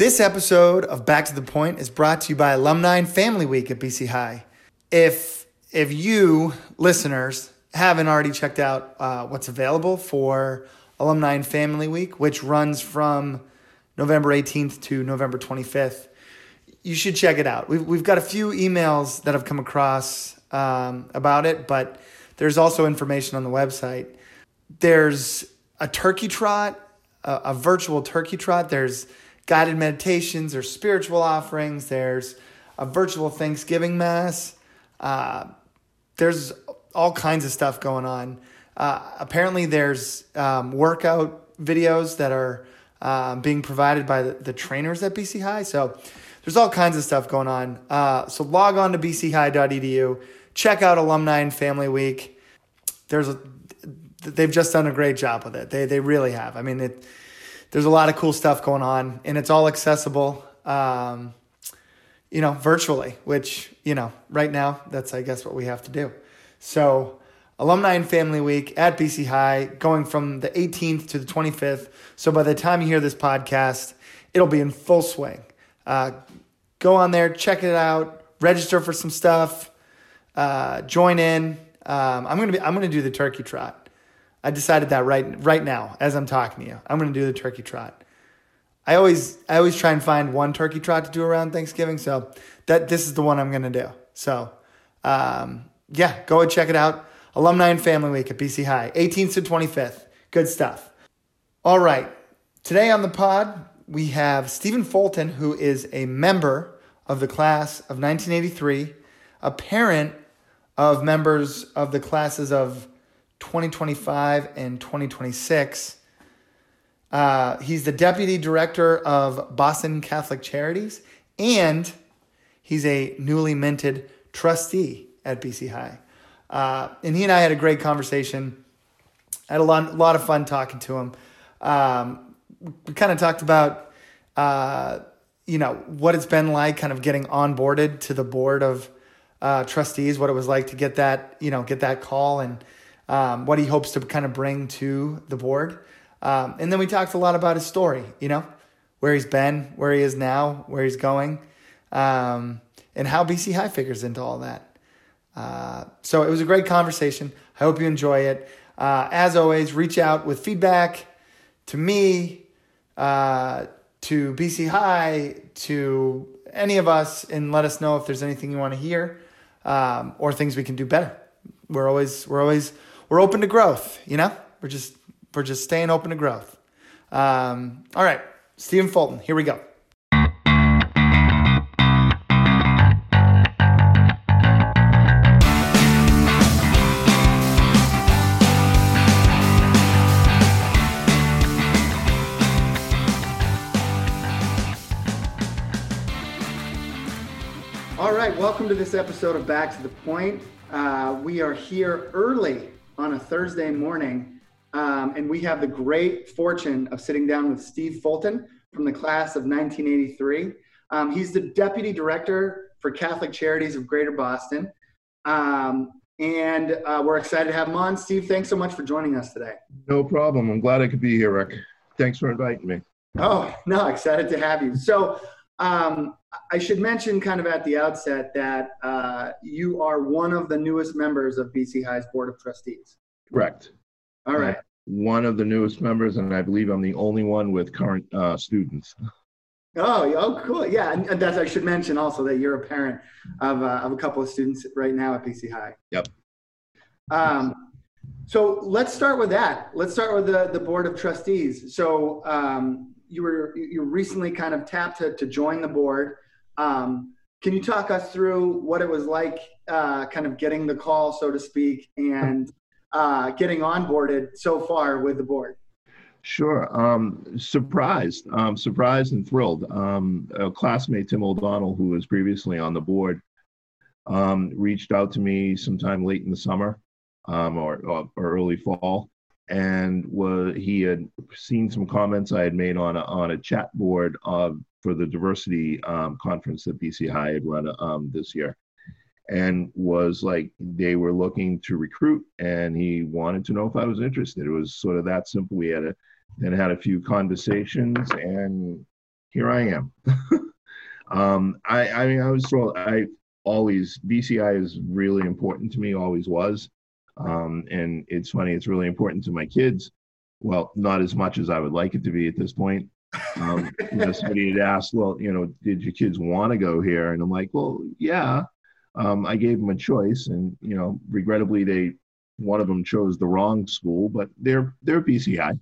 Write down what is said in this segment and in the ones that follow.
This episode of Back to the Point is brought to you by Alumni and Family Week at BC High. If if you listeners haven't already checked out uh, what's available for Alumni and Family Week, which runs from November 18th to November 25th, you should check it out. We've, we've got a few emails that have come across um, about it, but there's also information on the website. There's a turkey trot, a, a virtual turkey trot. There's guided meditations, there's spiritual offerings, there's a virtual Thanksgiving Mass. Uh, there's all kinds of stuff going on. Uh, apparently, there's um, workout videos that are um, being provided by the, the, trainers at BC High. So there's all kinds of stuff going on. Uh, so log on to bchigh.edu, check out Alumni and Family Week. There's a, they've just done a great job with it. They they really have. I mean, it, there's a lot of cool stuff going on, and it's all accessible. Um, you know, virtually, which, you know, right now, that's, I guess, what we have to do. So, Alumni and Family Week at BC High, going from the 18th to the 25th. So, by the time you hear this podcast, it'll be in full swing. Uh, go on there, check it out, register for some stuff, uh, join in. Um, I'm gonna be, I'm gonna do the turkey trot. I decided that right right now as I'm talking to you. I'm gonna do the turkey trot. I always I always try and find one turkey trot to do around Thanksgiving. So that this is the one I'm gonna do. So um, yeah, go and check it out. Alumni and Family Week at BC High, 18th to 25th. Good stuff. All right. Today on the pod, we have Stephen Fulton, who is a member of the class of 1983, a parent of members of the classes of 2025 and 2026 uh, he's the deputy director of Boston Catholic Charities, and he's a newly minted trustee at BC High. Uh, and he and I had a great conversation. I had a lot, lot of fun talking to him. Um, we kind of talked about, uh, you know, what it's been like, kind of getting onboarded to the board of uh, trustees, what it was like to get that, you know, get that call, and um, what he hopes to kind of bring to the board. Um, and then we talked a lot about his story, you know, where he's been, where he is now, where he's going, um, and how BC High figures into all that. Uh, so it was a great conversation. I hope you enjoy it. Uh, as always, reach out with feedback to me, uh, to BC High, to any of us, and let us know if there's anything you want to hear um, or things we can do better. We're always we're always we're open to growth. You know, we're just we're just staying open to growth. Um, all right, Stephen Fulton, here we go. All right, welcome to this episode of Back to the Point. Uh, we are here early on a Thursday morning um, and we have the great fortune of sitting down with Steve Fulton from the class of 1983. Um, he's the deputy director for Catholic Charities of Greater Boston. Um, and uh, we're excited to have him on. Steve, thanks so much for joining us today. No problem. I'm glad I could be here, Rick. Thanks for inviting me. Oh, no, excited to have you. So, um, I should mention kind of at the outset that uh, you are one of the newest members of BC High's Board of Trustees. Correct. All right. Uh, one of the newest members, and I believe I'm the only one with current uh, students. Oh, oh, cool. Yeah, and, and that's I should mention also that you're a parent of, uh, of a couple of students right now at BC High. Yep. Um, so let's start with that. Let's start with the, the board of trustees. So um, you were you recently kind of tapped to, to join the board. Um, can you talk us through what it was like, uh, kind of getting the call, so to speak, and uh, getting onboarded so far with the board? Sure. Um, surprised, um, surprised and thrilled. Um, a classmate, Tim O'Donnell, who was previously on the board, um, reached out to me sometime late in the summer um, or, or, early fall, and was he had seen some comments I had made on a, on a chat board uh, for the diversity um, conference that BC High had run this year and was like they were looking to recruit and he wanted to know if I was interested. It was sort of that simple. We had a then had a few conversations and here I am. um, I, I mean, I was thrilled. I always BC High is really important to me, always was. Um, and it's funny, it's really important to my kids. Well, not as much as I would like it to be at this point. Um, you know, somebody had asked, well, you know, did your kids want to go here? And I'm like, well, yeah. Um, I gave them a choice, and you know, regrettably, they one of them chose the wrong school, but they're they're BC High.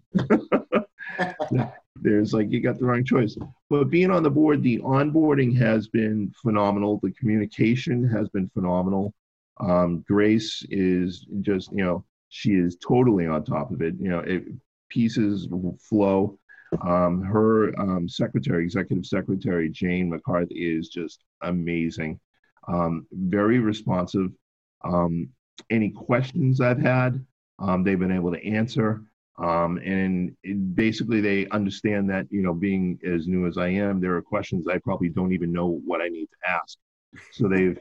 There's like you got the wrong choice. But being on the board, the onboarding has been phenomenal. The communication has been phenomenal. Um, Grace is just you know she is totally on top of it. You know, it, pieces flow. Um, her um, secretary, executive secretary Jane McCarthy, is just amazing. Um, very responsive. Um, any questions I've had, um, they've been able to answer. Um, and it, basically, they understand that, you know, being as new as I am, there are questions I probably don't even know what I need to ask. So they've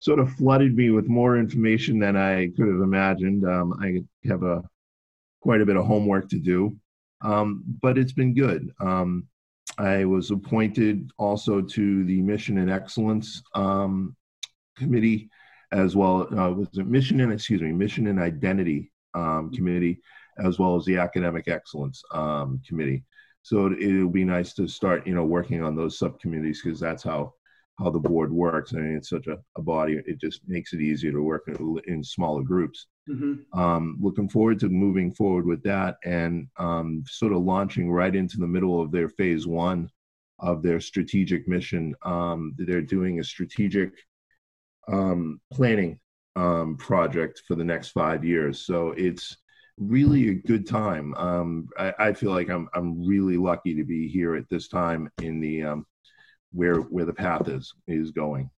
sort of flooded me with more information than I could have imagined. Um, I have a quite a bit of homework to do, um, but it's been good. Um, I was appointed also to the Mission and Excellence um, Committee as well uh, was it mission and excuse me mission and identity um, committee as well as the academic excellence um, committee so it, will be nice to start you know working on those subcommittees because that's how how the board works I and mean, it's such a, a, body it just makes it easier to work in, in smaller groups mm-hmm. um, looking forward to moving forward with that and um, sort of launching right into the middle of their phase one of their strategic mission um, they're doing a strategic um, planning um, project for the next five years. So it's really a good time. Um, I, I, feel like I'm I'm really lucky to be here at this time in the um, where where the path is is going.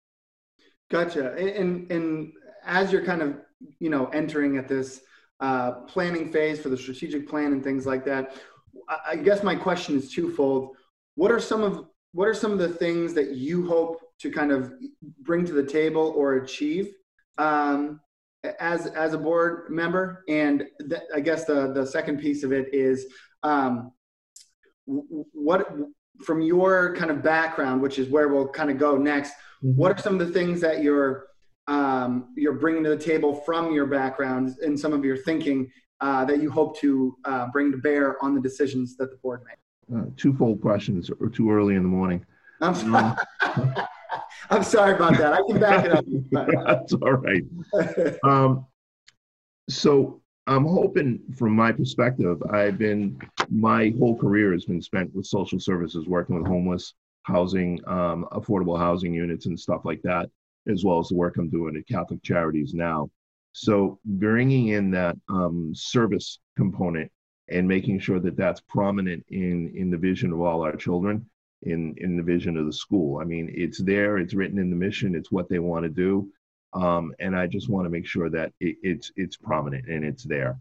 Gotcha. And and as you're kind of you know entering at this uh, planning phase for the strategic plan and things like that, I guess my question is twofold. What are some of what are some of the things that you hope to kind of bring to the table or achieve um, as as a board member? And th- I guess the the second piece of it is um, what from your kind of background, which is where we'll kind of go next. Mm-hmm. What are some of the things that you're um, you're bringing to the table from your background and some of your thinking uh, that you hope to uh, bring to bear on the decisions that the board makes? Uh, twofold questions or too early in the morning. I'm sorry. Um, I'm sorry about that. I can back it up. That's all right. Um, so I'm hoping, from my perspective, I've been my whole career has been spent with social services, working with homeless housing, um, affordable housing units, and stuff like that, as well as the work I'm doing at Catholic Charities now. So bringing in that um, service component and making sure that that's prominent in in the vision of all our children in in the vision of the school i mean it's there it's written in the mission it's what they want to do um, and i just want to make sure that it, it's it's prominent and it's there.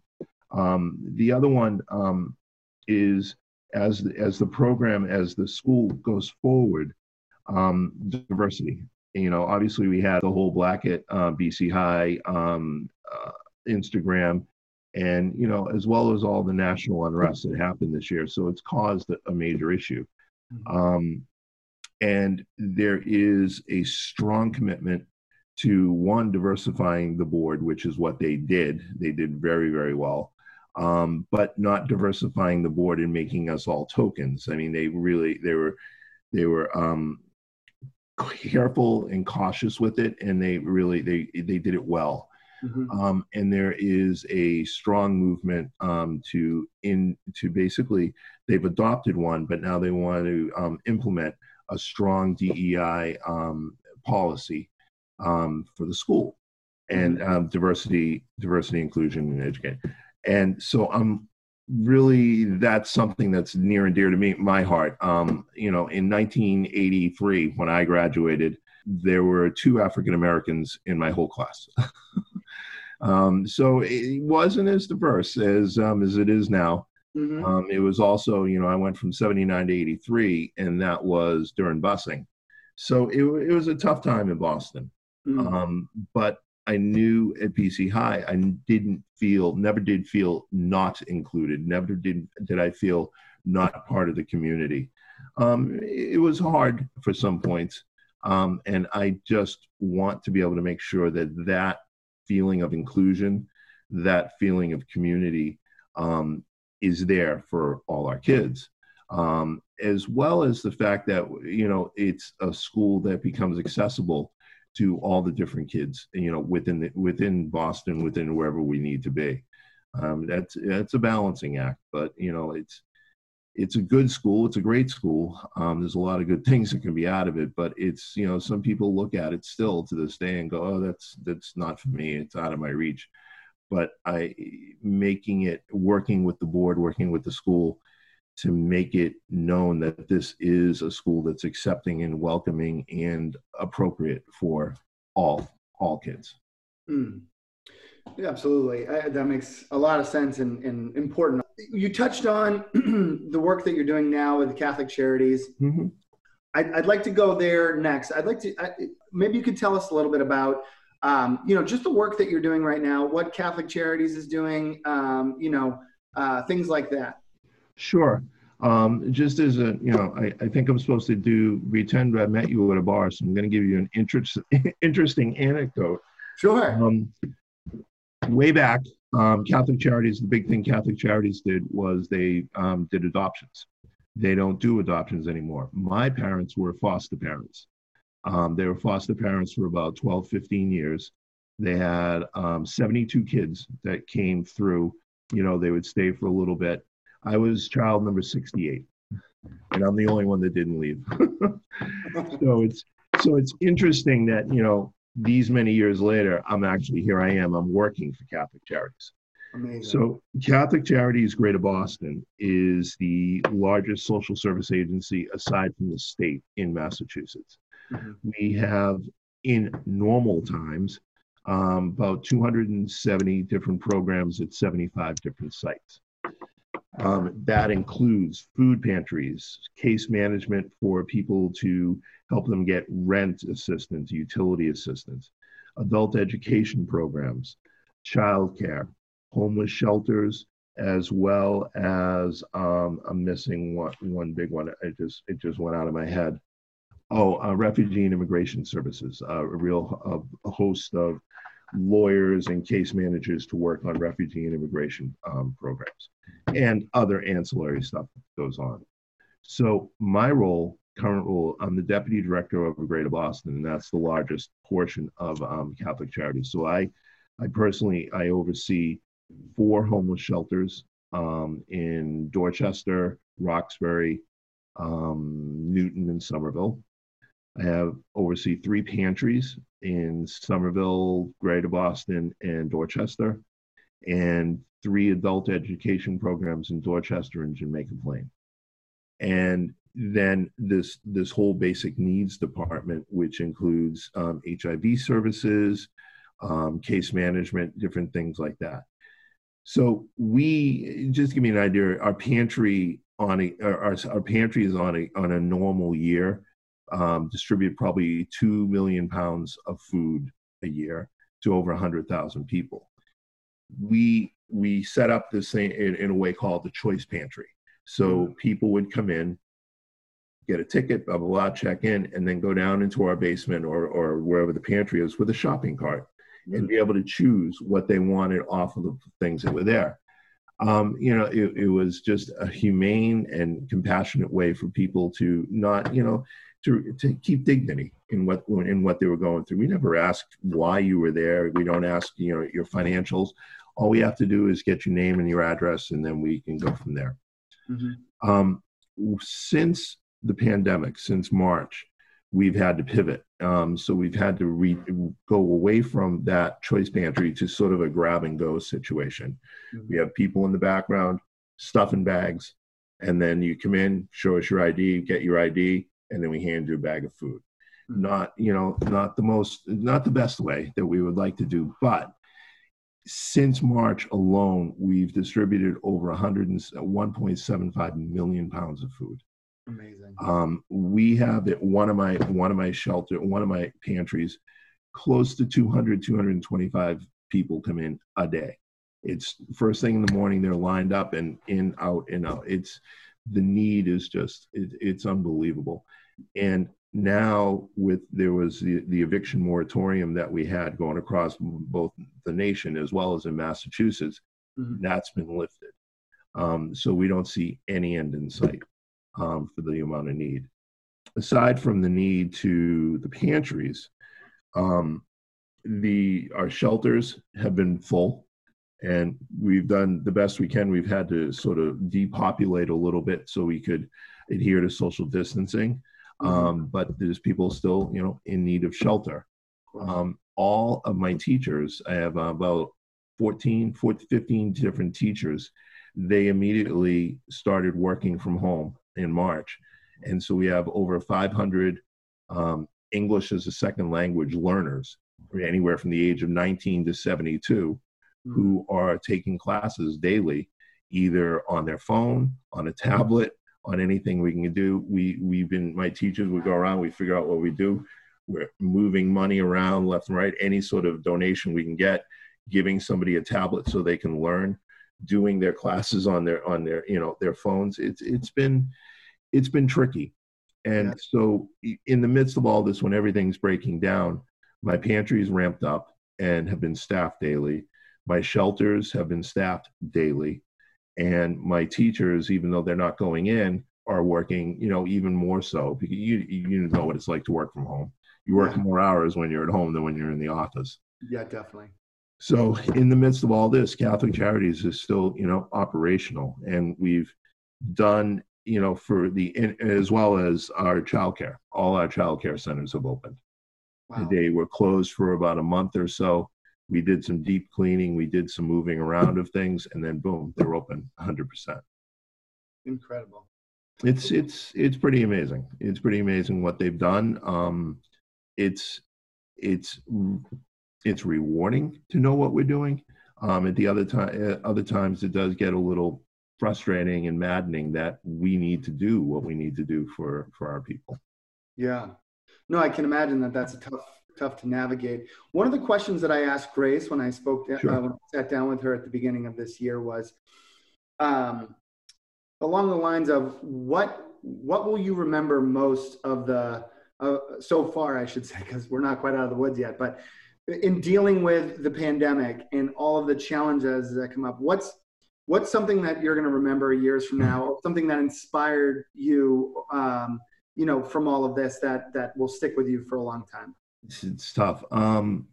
Um, the other one um, is as the, as the program as the school goes forward um, diversity. You know obviously we had the whole Black at uh, bc high um, uh, instagram and you know as well as all the national unrest that happened this year. So it's caused a major issue. Mm-hmm. um, and there is a strong commitment to one diversifying the board which is what they did. They did very very well. Um, but not diversifying the board and making us all tokens. I mean they really they were they were um, careful and cautious with it and they really they they did it well. Mm-hmm. Um, and there is a strong movement um, to in to basically they've adopted one, but now they want to um, implement a strong DEI um, policy um, for the school and mm-hmm. um, diversity, diversity, inclusion, and education. And so I'm really that's something that's near and dear to me, my heart. you know, in 1983 when I graduated there were two African Americans in my whole class. um, so it wasn't as diverse as um, as it is now. Mm-hmm. Um, it was also, you know, I went from 79 to 83, and that was during busing. So it, it was a tough time in Boston. Mm-hmm. Um, but I knew at BC High, I didn't feel, never did feel not included. Never did did I feel not part of the community. Um, it was hard for some points. Um, and I just want to be able to make sure that that feeling of inclusion, that feeling of community um, is there for all our kids. Um, as well as the fact that, you know, it's a school that becomes accessible to all the different kids, you know, within the, within Boston, within wherever we need to be. Um, that's that's a balancing act, but you know, it's it's a good school. It's a great school. Um, there's a lot of good things that can be out of it, but it's you know some people look at it still to this day and go, oh, that's that's not for me. It's out of my reach. But I making it working with the board, working with the school to make it known that this is a school that's accepting and welcoming and appropriate for all all kids. Mm. Yeah, absolutely. I, that makes a lot of sense and, and important. You touched on the work that you're doing now with the Catholic Charities. Mm-hmm. I'd, I'd, like to go there next. I'd like to I, maybe you could tell us a little bit about um, you know just the work that you're doing right now, what Catholic Charities is doing, um, you know, uh, things like that. Sure. Um, just as a, you know, I, I think I'm supposed to do pretend I met you at a bar, so I'm going to give you an interest, interesting anecdote. Sure. Um, way back, um, Catholic Charities, the big thing Catholic Charities did was they um, did adoptions. They don't do adoptions anymore. My parents were foster parents. Um, they were foster parents for about 12, 15 years. They had um, 72 kids that came through. You know, they would stay for a little bit. I was child number 68, and I'm the only one that didn't leave. so it's so it's interesting that you know these many years later, I'm actually here. I am. I'm working for Catholic Charities. Amazing. So, Catholic Charities Greater Boston is the largest social service agency aside from the state in Massachusetts. Mm-hmm. We have, in normal times, um, about 270 different programs at 75 different sites. Um, that includes food pantries, case management for people to help them get rent assistance, utility assistance, adult education programs, childcare, homeless shelters, as well as um, I'm missing one, one big one. It just it just went out of my head. Oh, uh, refugee and immigration services, uh, a real uh, a host of lawyers and case managers to work on refugee and immigration um, programs and other ancillary stuff goes on. So my role, current role, I'm the deputy director of Greater Boston, and that's the largest portion of um, Catholic Charities. So I, I personally, I oversee four homeless shelters um, in Dorchester, Roxbury, um, Newton, and Somerville. I have oversee three pantries in Somerville, Greater Boston, and Dorchester, and three adult education programs in Dorchester and Jamaica Plain. And then this this whole basic needs department, which includes um, HIV services, um, case management, different things like that. So we just give me an idea. Our pantry on a our, our pantry is on a on a normal year um, distribute probably 2 million pounds of food a year to over 100,000 people. We, we set up this thing in, in, a way called the choice pantry. So mm-hmm. people would come in, get a ticket, blah, blah, blah, check in, and then go down into our basement or, or wherever the pantry is with a shopping cart and be able to choose what they wanted off of the things that were there. Um, you know, it, it was just a humane and compassionate way for people to not, you know, to, to keep dignity in what in what they were going through. We never asked why you were there. We don't ask you know your financials. All we have to do is get your name and your address, and then we can go from there. Mm-hmm. Um, since the pandemic, since March, we've had to pivot. Um, so we've had to re- go away from that choice pantry to sort of a grab and go situation. Mm-hmm. We have people in the background stuffing bags, and then you come in, show us your ID, get your ID, and then we hand you a bag of food. Mm-hmm. Not, you know, not the most, not the best way that we would like to do, but since March alone, we've distributed over 100 1.75 million pounds of food. Amazing. Um, we have at one of my one of my shelter, one of my pantries, close to 200 225 people come in a day. It's first thing in the morning. They're lined up and in out and out. It's the need is just it, it's unbelievable. And now with there was the, the eviction moratorium that we had going across both the nation as well as in massachusetts mm-hmm. that's been lifted. Um, so we don't see any end in sight um, for the amount of need. Aside from the need to the pantries um, the our shelters have been full and we've done the best we can. We've had to sort of depopulate a little bit so we could adhere to social distancing mm-hmm. um, but there's people still you know in need of shelter. Um, all of my teachers i have about 14, 14 15 different teachers. They immediately started working from home in march. And so we have over 500 um, english as a second language learners anywhere from the age of 19 to 72 who are taking classes daily, either on their phone, on a tablet, on anything we can do. We we've been my teachers would go around, we figure out what we do. We're moving money around left and right, any sort of donation we can get, giving somebody a tablet so they can learn, doing their classes on their on their you know their phones. It's it's been it's been tricky. And yeah. so in the midst of all this, when everything's breaking down, my pantry's ramped up and have been staffed daily. My shelters have been staffed daily, and my teachers, even though they're not going in, are working, you know, even more so because you you know what it's like to work from home. You work yeah. more hours when you're at home than when you're in the office. Yeah, definitely. So, in the midst of all this, Catholic Charities is still, you know, operational, and we've done, you know, for the as well as our childcare. All our childcare centers have opened. Wow. They were closed for about a month or so, we did some deep cleaning, we did some moving around of things, and then boom, they're open 100%. Incredible. It's it's it's pretty amazing. It's pretty amazing what they've done. Um, it's it's it's rewarding to know what we're doing. Um, at the other time, other times it does get a little frustrating and maddening that we need to do what we need to do for for our people. Yeah, no, I can imagine that that's a tough tough to navigate. One of the questions that I asked Grace when I spoke, to, sure. uh, when I sat down with her at the beginning of this year was, um, along the lines of what what will you remember most of the uh, so far, I should say, because we're not quite out of the woods yet, but in dealing with the pandemic and all of the challenges that come up, what's what's something that you're going to remember years from now, something that inspired you, um, you know, from all of this that that will stick with you for a long time? It's, it's tough. Um,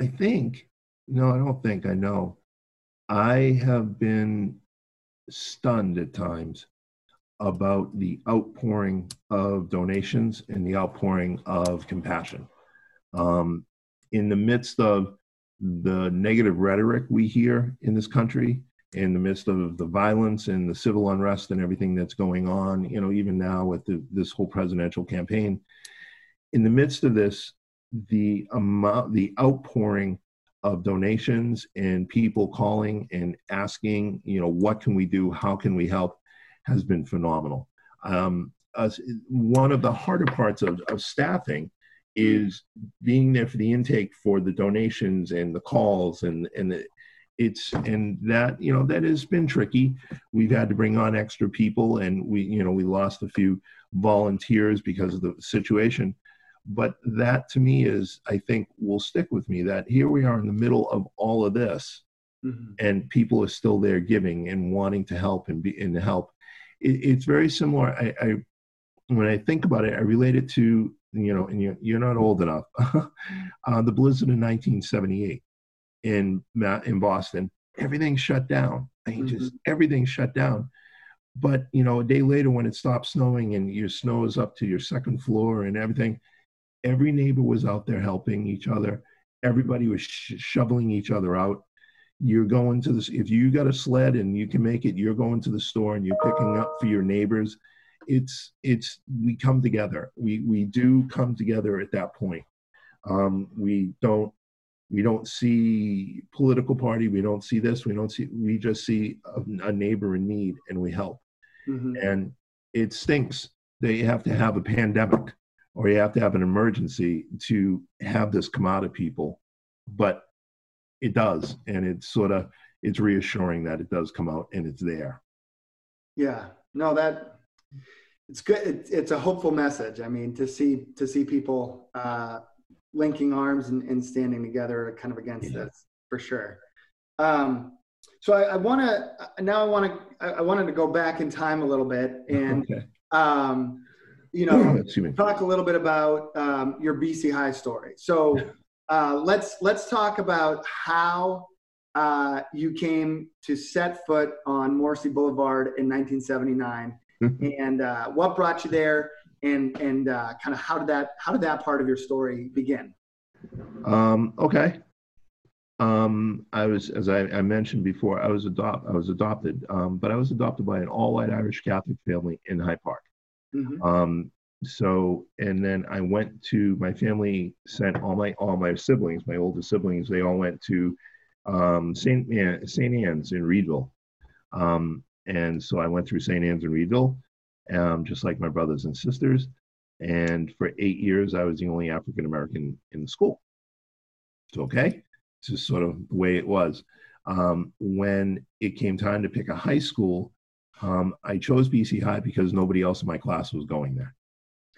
I think, no, I don't think I know. I have been stunned at times about the outpouring of donations and the outpouring of compassion. Um, in the midst of the negative rhetoric we hear in this country, in the midst of the violence and the civil unrest and everything that's going on, you know, even now with the, this whole presidential campaign, in the midst of this, the amount, the outpouring of donations and people calling and asking, you know, what can we do? How can we help? Has been phenomenal. Um, one of the harder parts of, of staffing is being there for the intake for the donations and the calls and and the, it's and that you know that has been tricky we've had to bring on extra people and we you know we lost a few volunteers because of the situation but that to me is i think will stick with me that here we are in the middle of all of this mm-hmm. and people are still there giving and wanting to help and be and help. It, it's very similar. I, I, when i think about it i relate it to you know and you're, you're not old enough uh, the blizzard in 1978 in in boston. Everything shut down. I mean mm-hmm. just everything shut down. But you know a day later when it stops snowing and your snow is up to your second floor and everything every neighbor was out there helping each other. Everybody was sh- shoveling each other out. You're going to this, if you got a sled and you can make it, you're going to the store and you're picking up for your neighbors. It's, it's, we come together. We, we do come together at that point. Um, we don't, we don't see political party. We don't see this. We don't see, we just see a, a neighbor in need and we help. Mm-hmm. And it stinks that you have to have a pandemic or you have to have an emergency to have this come out of people but it does and it's sort of it's reassuring that it does come out and it's there yeah No, that it's good. It's, it's a hopeful message. I mean, to see to see people uh, linking arms and, and standing together, kind of against yeah. this, for sure. Um, so I, I want to now. I want to. I, I wanted to go back in time a little bit and. Okay. Um, you know, talk a little bit about um, your BC High story. So uh, let's let's talk about how uh, you came to set foot on Morrissey Boulevard in 1979, and uh, what brought you there, and and uh, kind of how did that how did that part of your story begin? Um, okay. Um, I was, as I, I, mentioned before, I was adopt I was adopted, um, but I was adopted by an all-white Irish Catholic family in Hyde Park. Mm-hmm. Um, so and then I went to my family sent all my all my siblings, my oldest siblings, they all went to um, Saint Saint Anne's in Readville, um, and so I went through Saint Anne's in Readville, um, just like my brothers and sisters. And for eight years, I was the only African American in the school. It's okay. It's just sort of the way it was. Um, when it came time to pick a high school, um, I chose BC High because nobody else in my class was going there.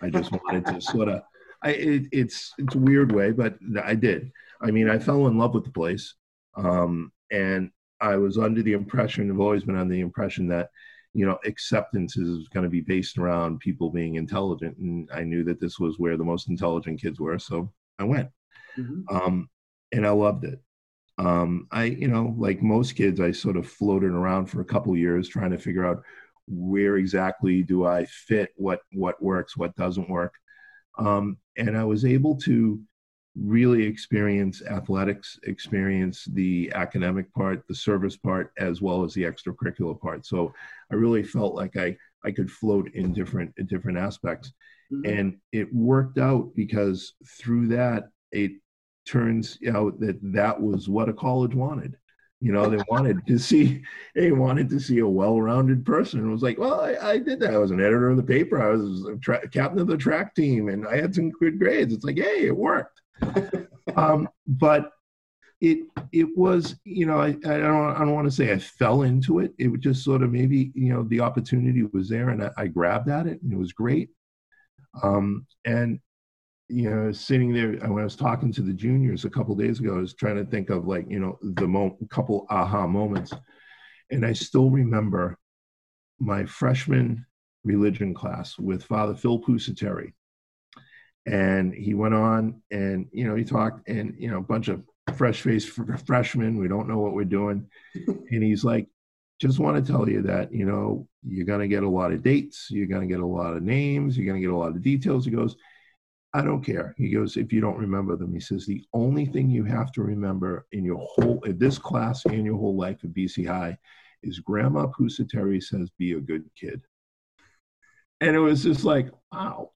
I just wanted to sort of. I, it, it's it's a weird way, but I did. I mean, I fell in love with the place, um, and I was under the impression. I've always been under the impression that you know acceptance is going to be based around people being intelligent, and I knew that this was where the most intelligent kids were, so I went, mm-hmm. um, and I loved it. Um, I, you know, like most kids, I sort of floated around for a couple years trying to figure out where exactly do I fit, what what works, what doesn't work, um, and I was able to really experience athletics, experience the academic part, the service part, as well as the extracurricular part. So I really felt like I I could float in different in different aspects, mm-hmm. and it worked out because through that it turns out that that was what a college wanted. You know, they wanted to see, they wanted to see a well-rounded person. It was like, well, I, I did that. I was an editor of the paper. I was a tra- captain of the track team, and I had some good grades. It's like, hey, it worked. um, but it it was, you know, I, I don't I don't want to say I fell into it. It was just sort of maybe, you know, the opportunity was there, and I, I grabbed at it, and it was great. Um, and you know, sitting there uh, when I was talking to the juniors a couple days ago, I was trying to think of like, you know, the mo- couple aha moments. And I still remember my freshman religion class with Father Phil Pusateri. And he went on and, you know, he talked and, you know, a bunch of fresh faced freshmen, we don't know what we're doing. and he's like, just want to tell you that, you know, you're going to get a lot of dates, you're going to get a lot of names, you're going to get a lot of details. He goes, I don't care. He goes, if you don't remember them, he says, the only thing you have to remember in your whole, in this class and your whole life at BC High is Grandma Pusateri says, be a good kid. And it was just like, wow.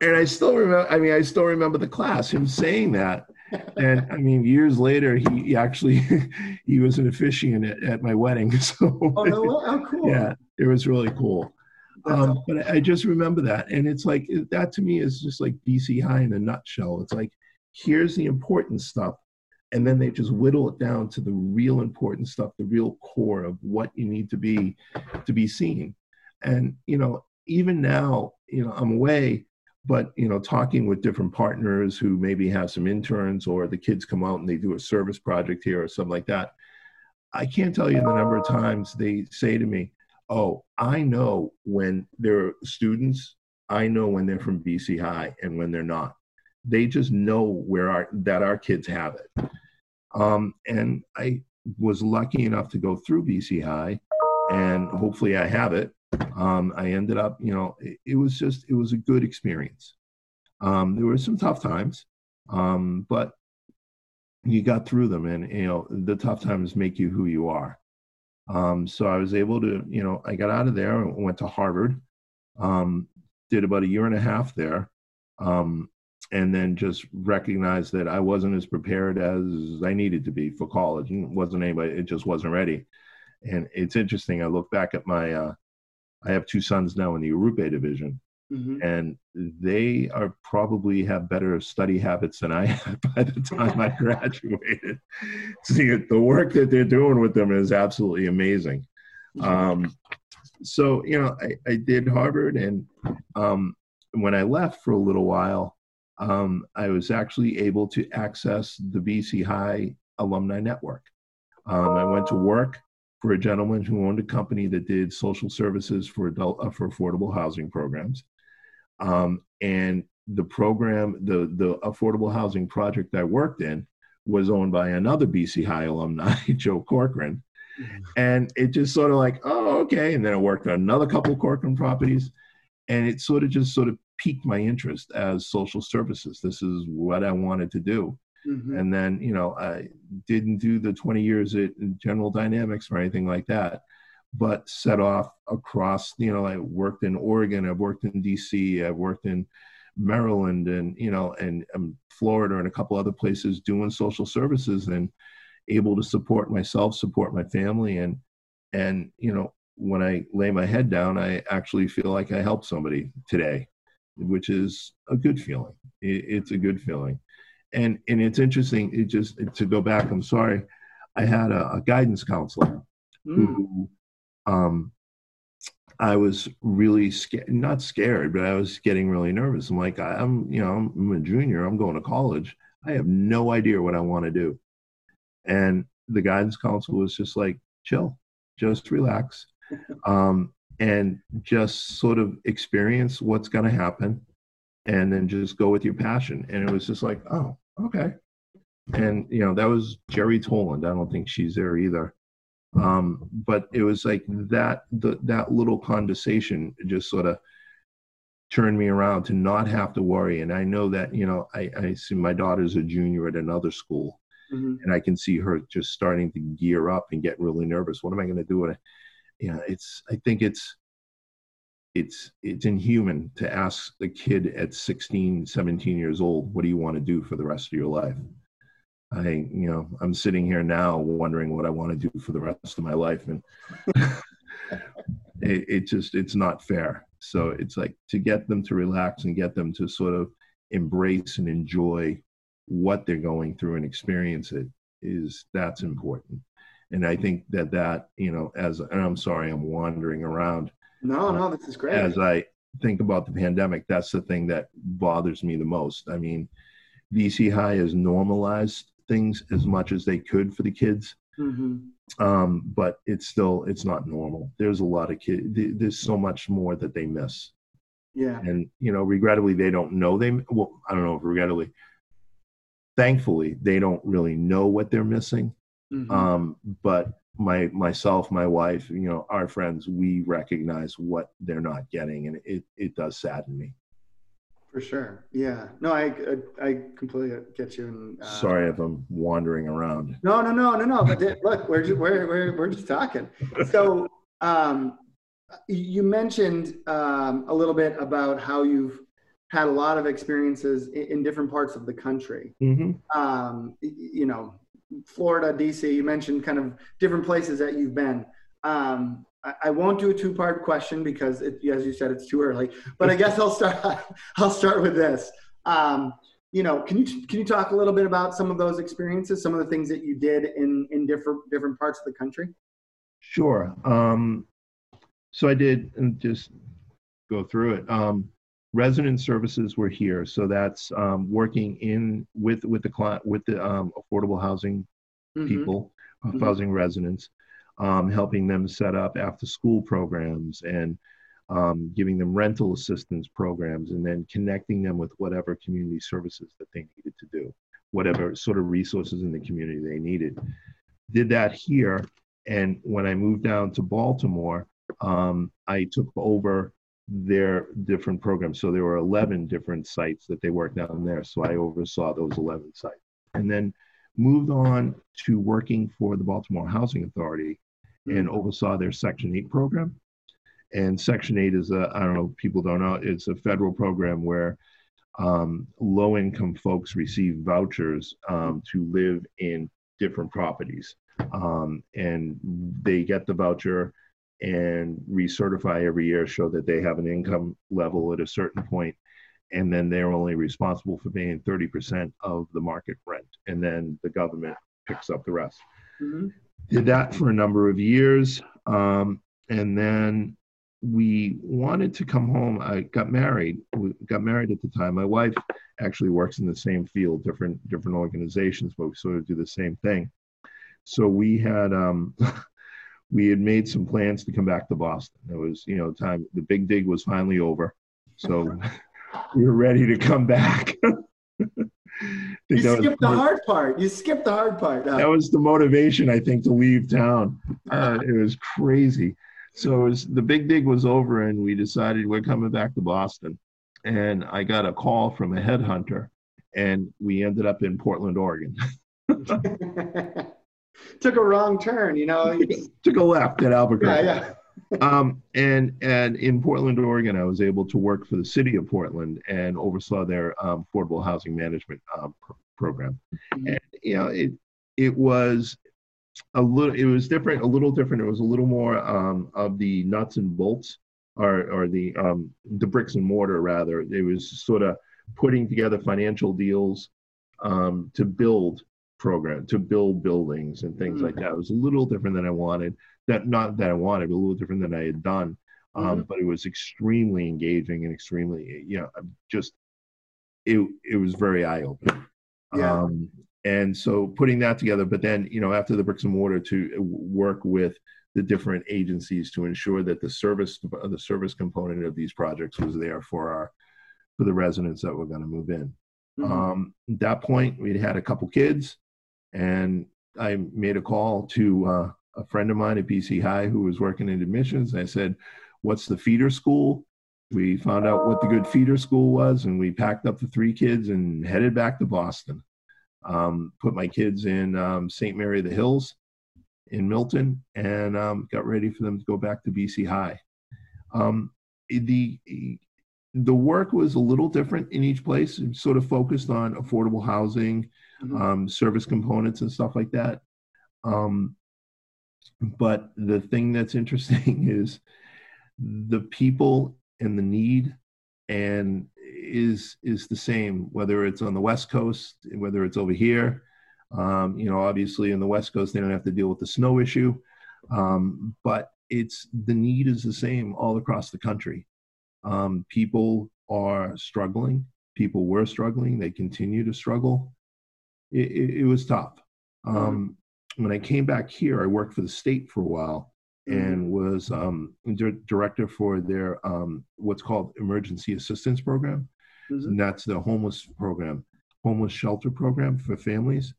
And I still remember, I mean, I still remember the class, him saying that. And I mean, years later, he, he actually, he was an officiant at, at my wedding. So, oh, no, how oh, cool. Yeah, it was really cool. Um, but I just remember that. And it's like, that to me is just like BC High in a nutshell. It's like, here's the important stuff. And then they just whittle it down to the real important stuff, the real core of what you need to be to be seen. And, you know, even now, you know, I'm away, but, you know, talking with different partners who maybe have some interns or the kids come out and they do a service project here or something like that. I can't tell you the number of times they say to me, oh, I know when they're students, I know when they're from BC High and when they're not. They just know where our that our kids have it. Um, and I was lucky enough to go through BC High, and hopefully I have it. Um, I ended up, you know, it, it, was just it was a good experience. Um, there were some tough times, um, but you got through them, and you know the tough times make you who you are. Um, so I was able to, you know, I got out of there and went to Harvard, um, did about a year and a half there, um, and then just recognized that I wasn't as prepared as I needed to be for college. And wasn't anybody, it just wasn't ready. And it's interesting. I look back at my, uh, I have two sons now in the Arrupe division, Mm-hmm. And they are probably have better study habits than I had by the time I graduated. See, the work that they're doing with them is absolutely amazing. Um, so you know, I, I did Harvard, and um, when I left for a little while, um, I was actually able to access the BC High alumni network. Um, I went to work for a gentleman who owned a company that did social services for adult uh, for affordable housing programs, um, and the program, the the affordable housing project I worked in, was owned by another BC High alumni, Joe Corcoran, mm-hmm. and it just sort of like, oh, okay. And then I worked on another couple of Corcoran properties, and it sort of just sort of piqued my interest as social services. This is what I wanted to do. Mm-hmm. And then, you know, I didn't do the 20 years at General Dynamics or anything like that, but set off across, you know, I worked in Oregon, I've worked in DC, I've worked in Maryland and, you know, and um, Florida and a couple other places doing social services and able to support myself, support my family. And, and, you know, when I lay my head down, I actually feel like I helped somebody today, which is a good feeling. It, it's a good feeling and and it's interesting. It just to go back. I'm sorry. I had a, a guidance counselor mm. who um, I was really scared, not scared, but I was getting really nervous. I'm like, I'm, you know, I'm a junior. I'm going to college. I have no idea what I want to do. And the guidance counselor was just like, chill, just relax, um, and just sort of experience what's going to happen, and then just go with your passion. And it was just like, oh, okay. And you know that was Jerry Toland. I don't think she's there either. Um, but it was like that the, that little conversation just sort of turned me around to not have to worry. And I know that you know I, I see my daughter's a junior at another school, mm-hmm. and I can see her just starting to gear up and get really nervous. What am I going to do? With it? You know, it's I think it's it's it's inhuman to ask a kid at 16 17 years old what do you want to do for the rest of your life i you know i'm sitting here now wondering what i want to do for the rest of my life and it, it just it's not fair so it's like to get them to relax and get them to sort of embrace and enjoy what they're going through and experience it is that's important and i think that that you know as and i'm sorry i'm wandering around no, uh, no, this is great. As I think about the pandemic, that's the thing that bothers me the most. I mean, BC High has normalized things as much as they could for the kids. Mm-hmm. Um, but it's still it's not normal. There's a lot of kids. There's so much more that they miss. Yeah. And you know, regrettably, they don't know they. Well, I don't know if regrettably. Thankfully, they don't really know what they're missing. Mm-hmm. Um, but my myself, my wife, you know, our friends, we recognize what they're not getting, and it it does sadden me. For sure, yeah. No, I I, I completely get you. And, uh, Sorry if I'm wandering around. No, no, no, no, no. But look, we're just, we're we're we're just talking. So, um, you mentioned um, a little bit about how you've had a lot of experiences in, in different parts of the country. Mm-hmm. Um, you know, Florida, DC. You mentioned kind of different places that you've been. Um, I, won't do a two-part question because, it, as you said, it's too early. But I guess I'll start. I'll start with this. Um, you know, can you can you talk a little bit about some of those experiences, some of the things that you did in in different different parts of the country? Sure. Um, so I did just go through it. Um, resident services were here so that's um, working in with with the client with the um, affordable housing mm-hmm. people mm-hmm. housing residents um, helping them set up after school programs and um, giving them rental assistance programs and then connecting them with whatever community services that they needed to do whatever sort of resources in the community they needed did that here and when i moved down to baltimore um, i took over their different programs. So there were 11 different sites that they worked on there. So I oversaw those 11 sites. And then moved on to working for the Baltimore Housing Authority and oversaw their Section 8 program. And Section 8 is a, I don't know, people don't know, it's a federal program where um, low income folks receive vouchers um, to live in different properties. Um, and they get the voucher and recertify every year, show that they have an income level at a certain point, and then they're only responsible for paying 30% of the market rent, and then the government picks up the rest. Mm-hmm. Did that for a number of years, um, and then we wanted to come home. I got married. We got married at the time. My wife actually works in the same field, different different organizations, but we sort of do the same thing. So we had um, we had made some plans to come back to Boston. It was you know time. The big dig was finally over, so we were ready to come back. You skipped the hard part. You skipped the hard part. That was the motivation, I think, to leave town. Uh, it was crazy. So it was, the big dig was over, and we decided we're coming back to Boston. And I got a call from a headhunter, and we ended up in Portland, Oregon. Took a wrong turn, you know. Took a left at Albuquerque. Yeah, yeah. Um, and and in Portland, Oregon, I was able to work for the city of Portland and oversaw their um, affordable housing management um, pr- program. Mm-hmm. And you know, it it was a little it was different a little different it was a little more um, of the nuts and bolts or, or the um, the bricks and mortar rather it was sort of putting together financial deals um, to build program to build buildings and things mm-hmm. like that it was a little different than i wanted that not that i wanted but a little different than i had done um, mm-hmm. but it was extremely engaging and extremely you know just it it was very eye-opening yeah. Um, and so putting that together but then you know after the bricks and mortar to work with the different agencies to ensure that the service the service component of these projects was there for our for the residents that were going to move in mm-hmm. um, at that point we'd had a couple kids and i made a call to uh, a friend of mine at bc high who was working in admissions i said what's the feeder school we found out what the good feeder school was and we packed up the three kids and headed back to boston um, put my kids in um, St. Mary of the Hills in Milton and um, got ready for them to go back to BC High. Um, the the work was a little different in each place. It sort of focused on affordable housing, mm-hmm. Um, service components, and stuff like that. Um, but the thing that's interesting is the people and the need and is is the same whether it's on the west coast whether it's over here. Um, you know obviously in the west coast they don't have to deal with the snow issue. Um, but it's the need is the same all across the country. Um, people are struggling. People were struggling. They continue to struggle. It, it, it was tough. Um, when i came back here i worked for the state for a while and mm-hmm. was um, di- director for their um, what's called emergency assistance program mm-hmm. and that's the homeless program, homeless shelter program for families.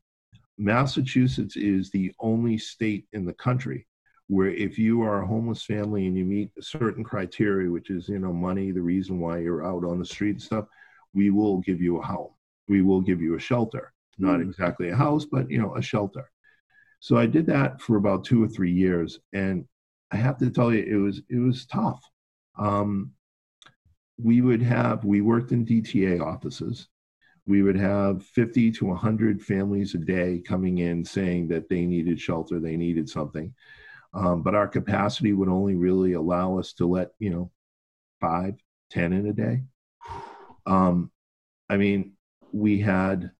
Massachusetts is the only state in the country where if you are a homeless family and you meet a certain criteria, which is you know money, the reason why you're out on the street and stuff, we will give you a home. We will give you a shelter, not mm-hmm. exactly a house, but you know a shelter. So I did that for about two or three years, and I have to tell you, it was it was tough. Um, we would have, we worked in DTA offices. We would have 50 to 100 families a day coming in saying that they needed shelter, they needed something. Um, but our capacity would only really allow us to let, you know, five, ten in a day. Um, I mean, we had,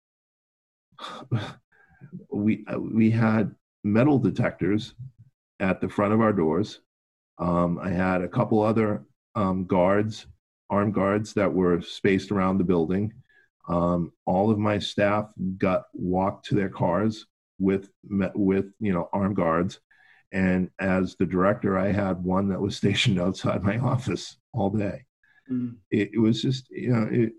we, we had metal detectors at the front of our doors. Um, I had a couple other um, guards armed guards that were spaced around the building. Um, all of my staff got walked to their cars with with you know armed guards, and as the director, I had one that was stationed outside my office all day. Mm. It, it, was just you know it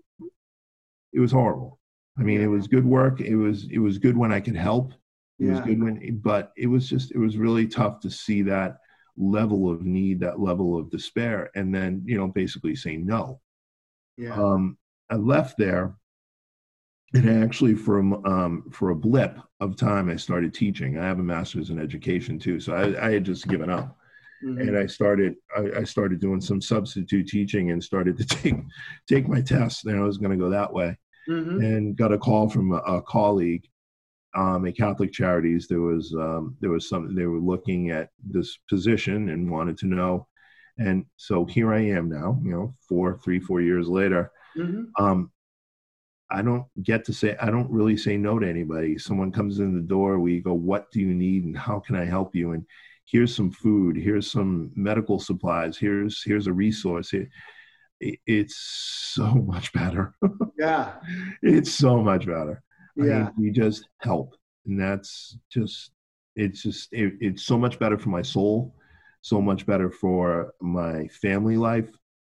it was horrible. I mean, it was good work. It was it was good when I could help. It yeah. was good when, but it was just it was really tough to see that level of need, that level of despair, and then you know basically say no. Yeah. Um, I left there, and actually for um, for a blip of time, I started teaching. I have a master's in education too, so I, I had just given up. Mm-hmm. And I started, I, I, started doing some substitute teaching and started to take, take my tests. And I was going to go that way, mm-hmm. and got a call from a, a colleague um, at Catholic Charities, there was um, there was some they were looking at this position and wanted to know, and so here I am now, you know, four, three, four years later. Mm-hmm. Um, I don't get to say I don't really say no to anybody. Someone comes in the door, we go, "What do you need, and how can I help you?" And here's some food here's some medical supplies here's here's a resource it, it's so much better. Yeah. It's so much better. Yeah I mean, we just help and that's just it's just it, it's so much better for my soul so much better for my family life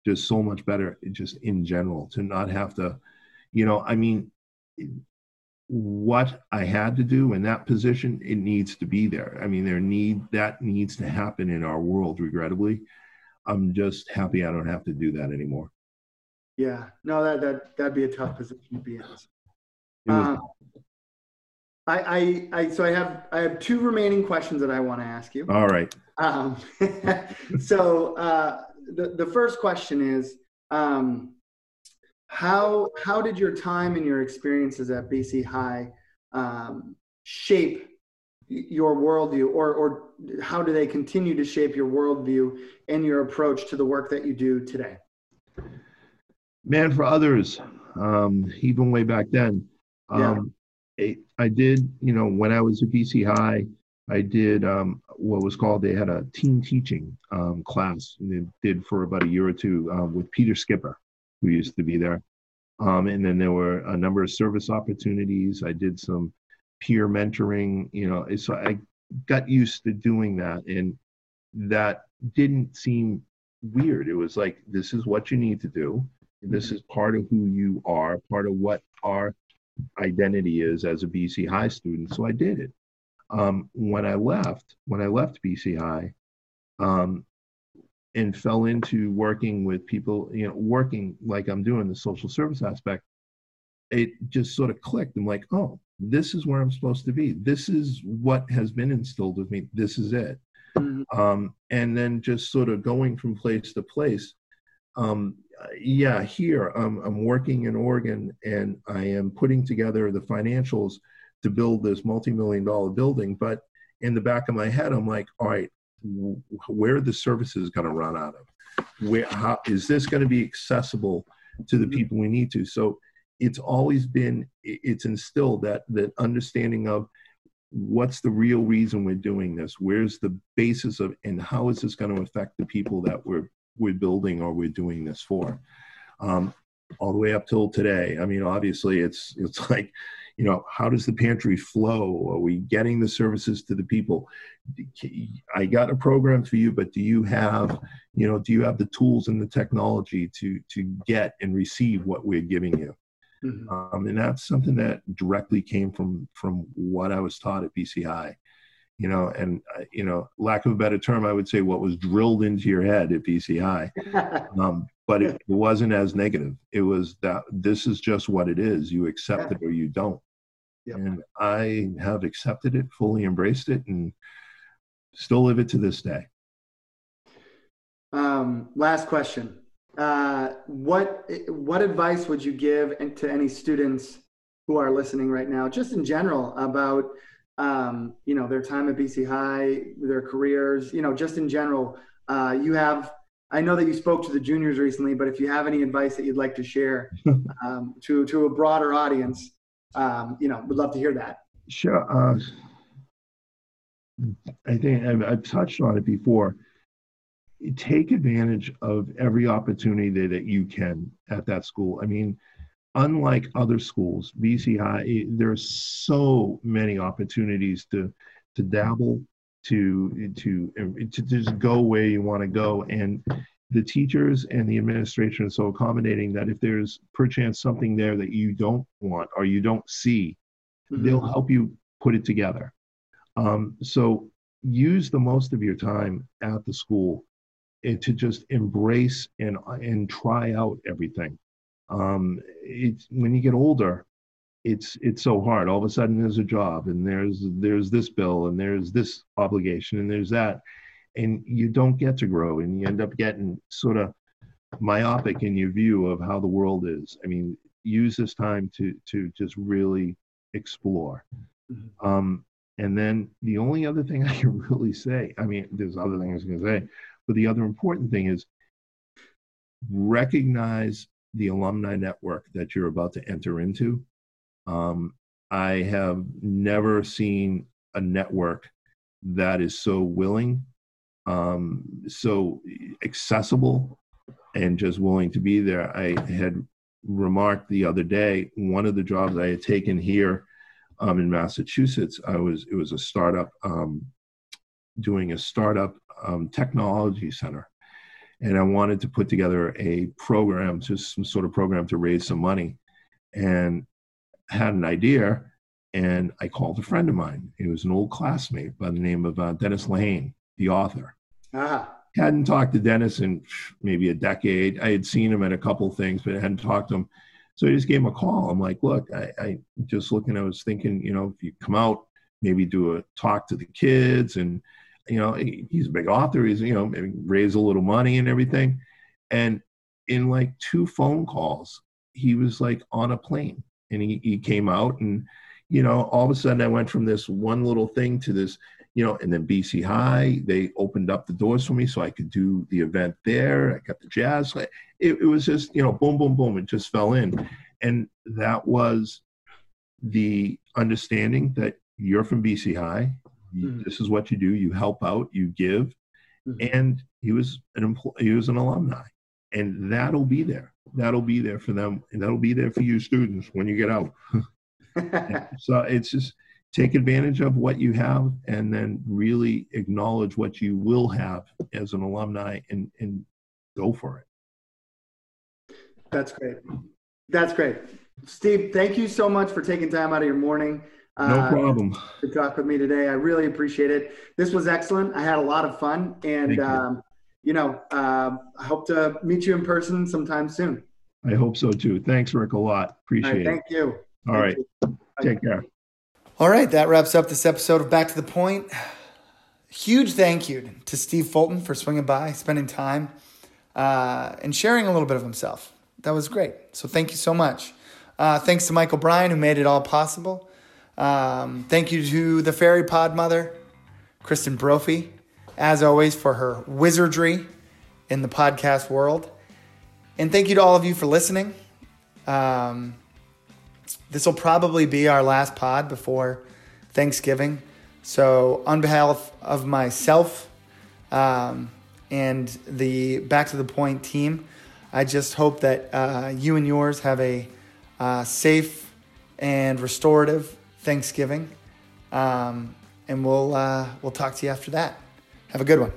just so much better just in general to not have to you know i mean what i had to do in that position it needs to be there. I mean there need that needs to happen in our world regrettably i'm just happy i don't have to do that anymore. Yeah no that that that'd be a tough position to be in. Um, I, I, I, so I have, I have two remaining questions that I want to ask you. all right. Um, so uh, the the first question is, um, how how did your time and your experiences at BC High um, shape your worldview, or or how do they continue to shape your worldview and your approach to the work that you do today? man for others um, even way back then Yeah. um, it, i did you know when i was at bc high i did um, what was called they had a team teaching um, class and they did for about a year or two um, with peter skipper who used to be there um, and then there were a number of service opportunities i did some peer mentoring you know so i got used to doing that and that didn't seem weird it was like this is what you need to do this is part of who you are, part of what our identity is as a BC High student. So I did it. Um, when I left, when I left BC High, um, and fell into working with people, you know, working like I'm doing the social service aspect, it just sort of clicked. I'm like, oh, this is where I'm supposed to be. This is what has been instilled with me. This is it. Mhm. Um, and then just sort of going from place to place. Um, yeah, here um, I'm working in Oregon and I am putting together the financials to build this multi-million dollar building. But in the back of my head, I'm like, all right, where are the services going to run out of? Where how is this going to be accessible to the people we need to? So it's always been it's instilled that that understanding of what's the real reason we're doing this where's the basis of and how is this going to affect the people that we're we're building or we're doing this for? Um, all the way up till today i mean obviously it's it's like you know how does the pantry flow? Are we getting the services to the people? I got a program for you but do you have you know do you have the tools and the technology to to get and receive what we're giving you Mhm. um, and that's something that directly came from from what I was taught at BC High. You know, and uh, you know, lack of a better term, I would say what was drilled into your head at BC High. Um, but it, it wasn't as negative. It was that this is just what it is. You accept it or you don't. Yep. And I have accepted it, fully embraced it, and still live it to this day. Um, last question. Uh, what what advice would you give to any students who are listening right now, just in general, about um, you know their time at BC High, their careers, you know, just in general? Uh, you have. I know that you spoke to the juniors recently, but if you have any advice that you'd like to share um, to to a broader audience, um, you know, would love to hear that. Sure. Uh, I think I've, I've touched on it before. Take advantage of every opportunity that, you can at that school. I mean, unlike other schools, BC High, eh, there's so many opportunities to to dabble, to to to just go where you want to go, and the teachers and the administration are so accommodating that if there's perchance something there that you don't want or you don't see, they'll help you put it together. Um, so use the most of your time at the school to just embrace and and try out everything. Um, it's when you get older, it's it's so hard. All of a sudden, there's a job, and there's there's this bill, and there's this obligation, and there's that, and you don't get to grow, and you end up getting sort of myopic in your view of how the world is. I mean, use this time to to just really explore. Mhm. Um, and then the only other thing I can really say, I mean, there's other things I was going to say, but the other important thing is recognize the alumni network that you're about to enter into. Um, I have never seen a network that is so willing, um, so accessible, and just willing to be there. I had remarked the other day one of the jobs I had taken here um, in Massachusetts. I was it was a startup um, doing a startup um, technology center, and I wanted to put together a program, just some sort of program to raise some money, and had an idea. And I called a friend of mine. He was an old classmate by the name of uh, Dennis Lehane, the author. Ah hadn't talked to Dennis in maybe a decade. I had seen him at a couple things, but I hadn't talked to him. So I just gave him a call. I'm like, look, I, I just looking, I was thinking, you know, if you come out, maybe do a talk to the kids and, you know, he's a big author. He's, you know, maybe raise a little money and everything. And in like two phone calls, he was like on a plane and he, he came out and, you know, all of a sudden I went from this one little thing to this you know, and then BC High, they opened up the doors for me so I could do the event there. I got the jazz. It, it was just, you know, boom, boom, boom. It just fell in. And that was the understanding that you're from BC High. Mm-hmm. This is what you do. You help out, you give. Mm-hmm. And he was an employee, he was an alumni. And that'll be there. That'll be there for them. And that'll be there for you students when you get out. so it's just, take advantage of what you have and then really acknowledge what you will have as an alumni and, and go for it. That's great. That's great. Steve, thank you so much for taking time out of your morning. No uh, problem. To talk with me today. I really appreciate it. This was excellent. I had a lot of fun. And, you. Um, you. know, uh, I hope to meet you in person sometime soon. I hope so too. Thanks, Rick, a lot. Appreciate right, it. Thank you. All thank right. You. Take care. All right, that wraps up this episode of Back to the Point. Huge thank you to Steve Fulton for swinging by, spending time, uh, and sharing a little bit of himself. That was great. So thank you so much. Uh, thanks to Michael Bryan, who made it all possible. Um, thank you to the Fairy Pod Mother, Kristen Brophy, as always, for her wizardry in the podcast world. And thank you to all of you for listening. Um, this will probably be our last pod before Thanksgiving. So, on behalf of myself um, and the Back to the Point team, I just hope that uh, you and yours have a uh, safe and restorative Thanksgiving. Um, and we'll, uh, we'll talk to you after that. Have a good one.